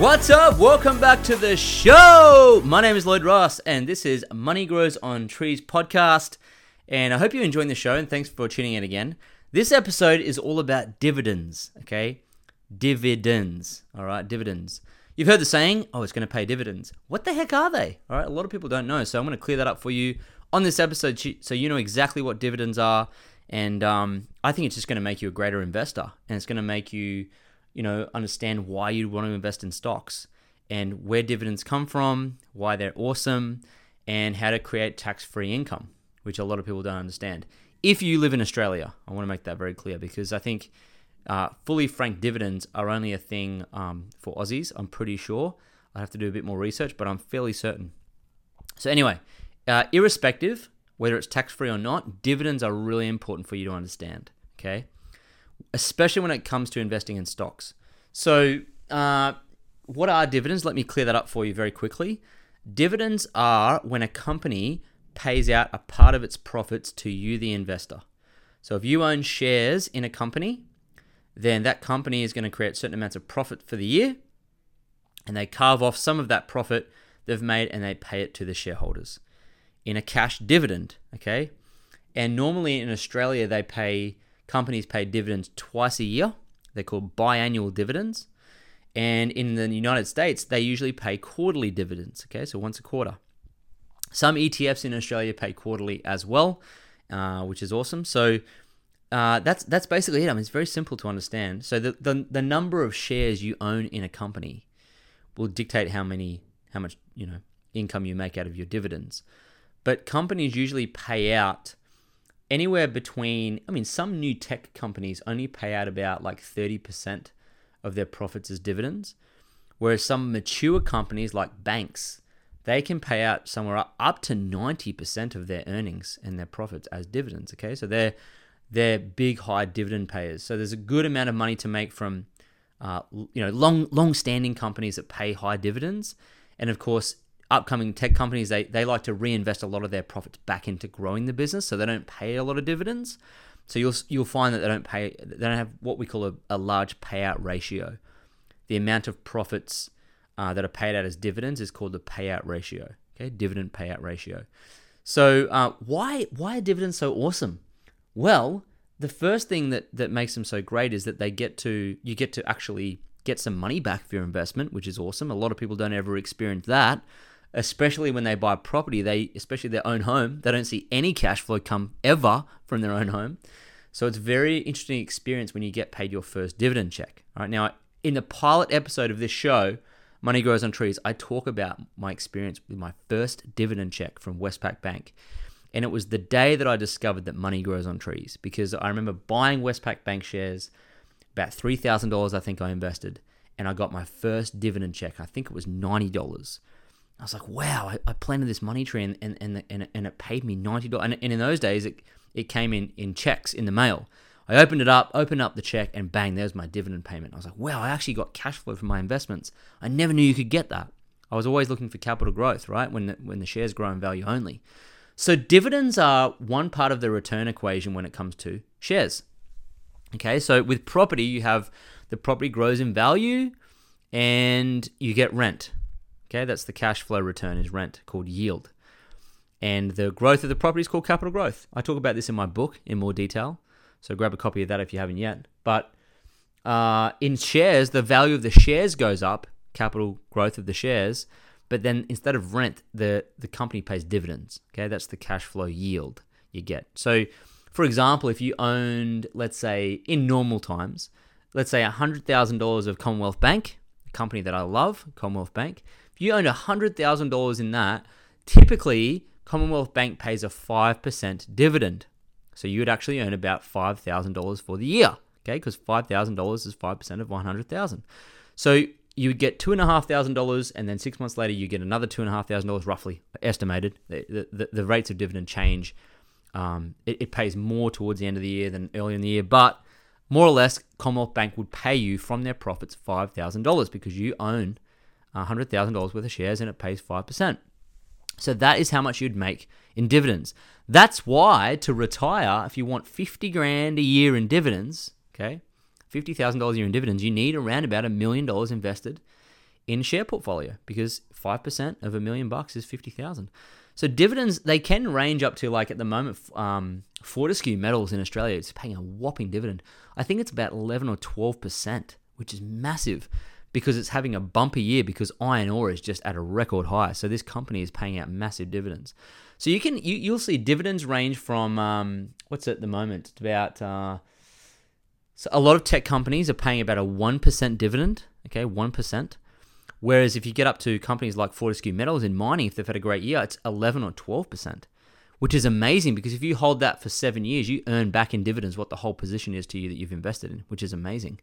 What's up? Welcome back to the show. My name is Lloyd Ross, and this is Money Grows on Trees podcast. And I hope you're enjoying the show, and thanks for tuning in again. This episode is all about dividends, okay? Dividends, all right? Dividends. You've heard the saying, oh, it's going to pay dividends. What the heck are they? All right, a lot of people don't know, so I'm going to clear that up for you on this episode so you know exactly what dividends are. And um, I think it's just going to make you a greater investor, and it's going to make you you know, understand why you'd want to invest in stocks and where dividends come from, why they're awesome, and how to create tax free income, which a lot of people don't understand. If you live in Australia, I want to make that very clear because I think uh, fully franked dividends are only a thing um, for Aussies, I'm pretty sure. I have to do a bit more research, but I'm fairly certain. So, anyway, uh, irrespective whether it's tax free or not, dividends are really important for you to understand. Okay especially when it comes to investing in stocks. So, uh, what are dividends? Let me clear that up for you very quickly. Dividends are when a company pays out a part of its profits to you, the investor. So, if you own shares in a company, then that company is going to create certain amounts of profit for the year, and they carve off some of that profit they've made and they pay it to the shareholders in a cash dividend. Okay, and normally in Australia they pay companies pay dividends twice a year. They're called biannual dividends. And in the United States, they usually pay quarterly dividends, okay, so once a quarter. Some ETFs in Australia pay quarterly as well, uh, which is awesome. So uh, that's that's basically it. I mean, it's very simple to understand. So the, the the number of shares you own in a company will dictate how many how much you know income you make out of your dividends. But companies usually pay out anywhere between, I mean, some new tech companies only pay out about like 30% of their profits as dividends, whereas some mature companies like banks, they can pay out somewhere up, up to 90% of their earnings and their profits as dividends. Okay, so they're they're big high dividend payers. So there's a good amount of money to make from uh, you know long long standing companies that pay high dividends, and of course upcoming tech companies they, they like to reinvest a lot of their profits back into growing the business so they don't pay a lot of dividends. So you'll you'll find that they don't pay they don't have what we call a, a large payout ratio. The amount of profits uh, that are paid out as dividends is called the payout ratio okay? Dividend payout ratio. So uh, why why are dividends so awesome? Well the first thing that that makes them so great is that they get to you get to actually get some money back for your investment which is awesome. A lot of people don't ever experience that especially when they buy property, they especially their own home, they don't see any cash flow come ever from their own home. So it's very interesting experience when you get paid your first dividend check. All right, now in the pilot episode of this show, Money Grows on Trees, I talk about my experience with my first dividend check from Westpac Bank. And it was the day that I discovered that money grows on trees because I remember buying Westpac Bank shares, about $3,000 I think I invested, and I got my first dividend check. I think it was $90. I was like, wow, I, I planted this money tree and, and, and, and, and it paid me $90. And, and in those days, it, it came in, in checks in the mail. I opened it up, opened up the check, and bang, there's my dividend payment. I was like, wow, I actually got cash flow from my investments. I never knew you could get that. I was always looking for capital growth, right? When the, when the shares grow in value only. So dividends are one part of the return equation when it comes to shares. Okay, so with property, you have the property grows in value and you get rent. Okay, that's the cash flow return is rent called yield. And the growth of the property is called capital growth. I talk about this in my book in more detail. So grab a copy of that if you haven't yet. But uh, in shares, the value of the shares goes up, capital growth of the shares. But then instead of rent, the, the company pays dividends. Okay, that's the cash flow yield you get. So, for example, if you owned, let's say, in normal times, let's say $100,000 of Commonwealth Bank, a company that I love, Commonwealth Bank, you own $100,000 in that, typically Commonwealth Bank pays a 5% dividend. So you would actually earn about $5,000 for the year, okay? Because $5,000 is 5% of 100,000. So you would get two and then six months later you get another two and a half thousand dollars, roughly estimated. The, the, the rates of dividend change. Um, it, it pays more towards the end of the year than early in the year, but more or less, Commonwealth Bank would pay you from their profits five thousand dollars because you own hundred thousand dollars worth of shares, and it pays five percent. So that is how much you'd make in dividends. That's why to retire, if you want 50 grand a year in dividends, okay, $50,000 a year in dividends, you need around about a million dollars invested in share portfolio because 5% of a million bucks is 50,000. So dividends, they can range up to like at the moment, um, Fortescue Metals in Australia, is paying a whopping dividend. I think it's about 11 or 12%, which is massive because it's having a bumpy year because iron ore is just at a record high. So this company is paying out massive dividends. So you can you, you'll see dividends range from um, what's it at the moment? It's about uh, so a lot of tech companies are paying about a one percent dividend. Okay, one percent. Whereas if you get up to companies like Fortescue Metals in mining, if they've had a great year, it's eleven or twelve percent, which is amazing because if you hold that for seven years, you earn back in dividends what the whole position is to you that you've invested in, which is amazing.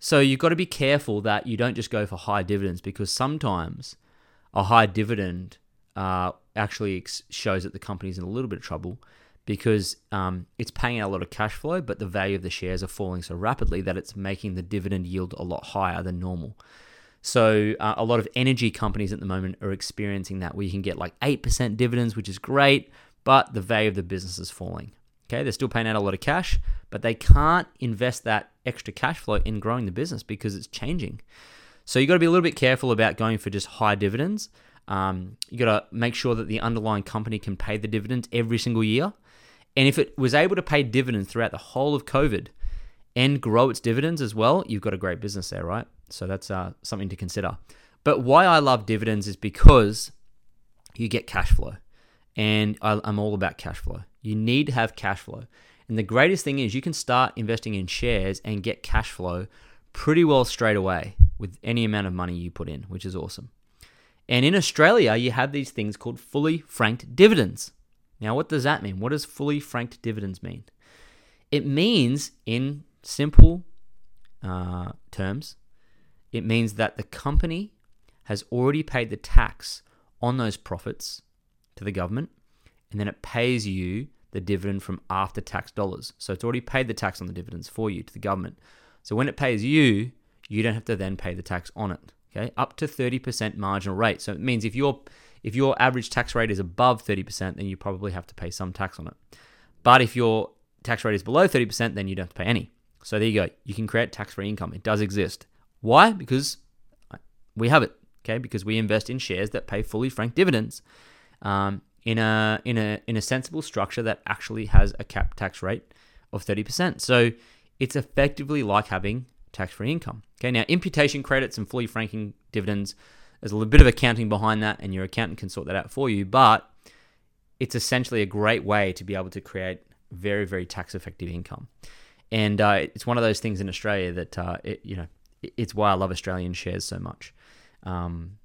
So you've got to be careful that you don't just go for high dividends because sometimes a high dividend uh, actually shows that the company's in a little bit of trouble because um, it's paying out a lot of cash flow, but the value of the shares are falling so rapidly that it's making the dividend yield a lot higher than normal. So uh, a lot of energy companies at the moment are experiencing that where you can get like 8% dividends, which is great, but the value of the business is falling. Okay, they're still paying out a lot of cash, but they can't invest that extra cash flow in growing the business because it's changing. So you got to be a little bit careful about going for just high dividends. Um, you got to make sure that the underlying company can pay the dividends every single year. And if it was able to pay dividends throughout the whole of COVID and grow its dividends as well, you've got a great business there, right? So that's uh, something to consider. But why I love dividends is because you get cash flow. And I, I'm all about cash flow. You need to have cash flow. And the greatest thing is you can start investing in shares and get cash flow pretty well straight away with any amount of money you put in, which is awesome. And in Australia, you have these things called fully franked dividends. Now, what does that mean? What does fully franked dividends mean? It means, in simple uh, terms, it means that the company has already paid the tax on those profits to the government, and then it pays you the dividend from after tax dollars. So it's already paid the tax on the dividends for you to the government. So when it pays you, you don't have to then pay the tax on it. Okay, up to 30% marginal rate. So it means if your if your average tax rate is above 30%, then you probably have to pay some tax on it. But if your tax rate is below 30%, then you don't have to pay any. So there you go. You can create tax-free income. It does exist. Why? Because we have it. Okay, because we invest in shares that pay fully franked dividends. Um, in a in a in a sensible structure that actually has a cap tax rate of 30%. So it's effectively like having tax-free income. Okay, now imputation credits and fully franking dividends, there's a little bit of accounting behind that, and your accountant can sort that out for you. But it's essentially a great way to be able to create very very tax-effective income, and uh, it's one of those things in Australia that uh, it, you know it's why I love Australian shares so much. Um,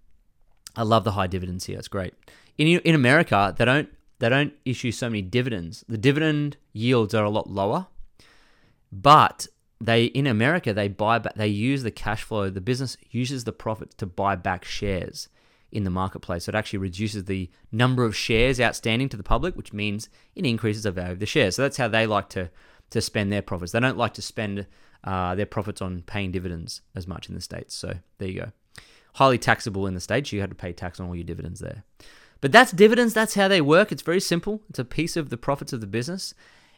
I love the high dividends here; it's great in in America, they don't they don't issue so many dividends. The dividend yields are a lot lower, but they in America they buy back they use the cash flow. The business uses the profits to buy back shares in the marketplace. So it actually reduces the number of shares outstanding to the public, which means it increases the value of the shares. So that's how they like to to spend their profits. They don't like to spend uh, their profits on paying dividends as much in the states. So there you go. Highly taxable in the states. You had to pay tax on all your dividends there. But that's dividends. That's how they work. It's very simple. It's a piece of the profits of the business.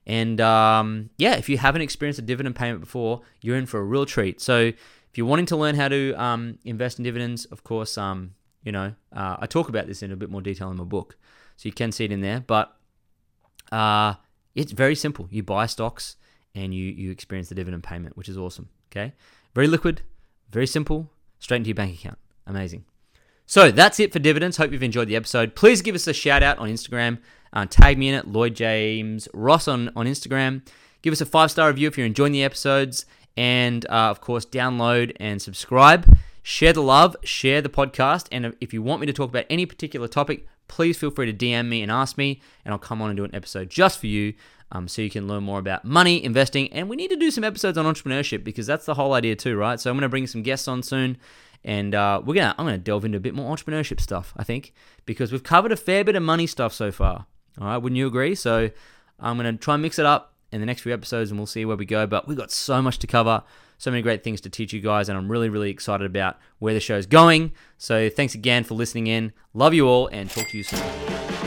And um, yeah, if you haven't experienced a dividend payment before, you're in for a real treat. So if you're wanting to learn how to um, invest in dividends, of course, um, you know, uh, I talk about this in a bit more detail in my book, so you can see it in there. But uh, it's very simple. You buy stocks and you you experience the dividend payment, which is awesome. Okay, very liquid, very simple, straight into your bank account. Amazing. So that's it for dividends. Hope you've enjoyed the episode. Please give us a shout out on Instagram. Uh, tag me in it, Lloyd James Ross on, on Instagram. Give us a five star review if you're enjoying the episodes. And uh, of course, download and subscribe. Share the love, share the podcast. And if you want me to talk about any particular topic, please feel free to DM me and ask me, and I'll come on and do an episode just for you um, so you can learn more about money, investing, and we need to do some episodes on entrepreneurship because that's the whole idea too, right? So I'm going to bring some guests on soon, and uh, we're gonna I'm gonna delve into a bit more entrepreneurship stuff. I think because we've covered a fair bit of money stuff so far. All right, wouldn't you agree? So I'm gonna try and mix it up in the next few episodes, and we'll see where we go. But we've got so much to cover, so many great things to teach you guys, and I'm really really excited about where the show's going. So thanks again for listening in. Love you all, and talk to you soon.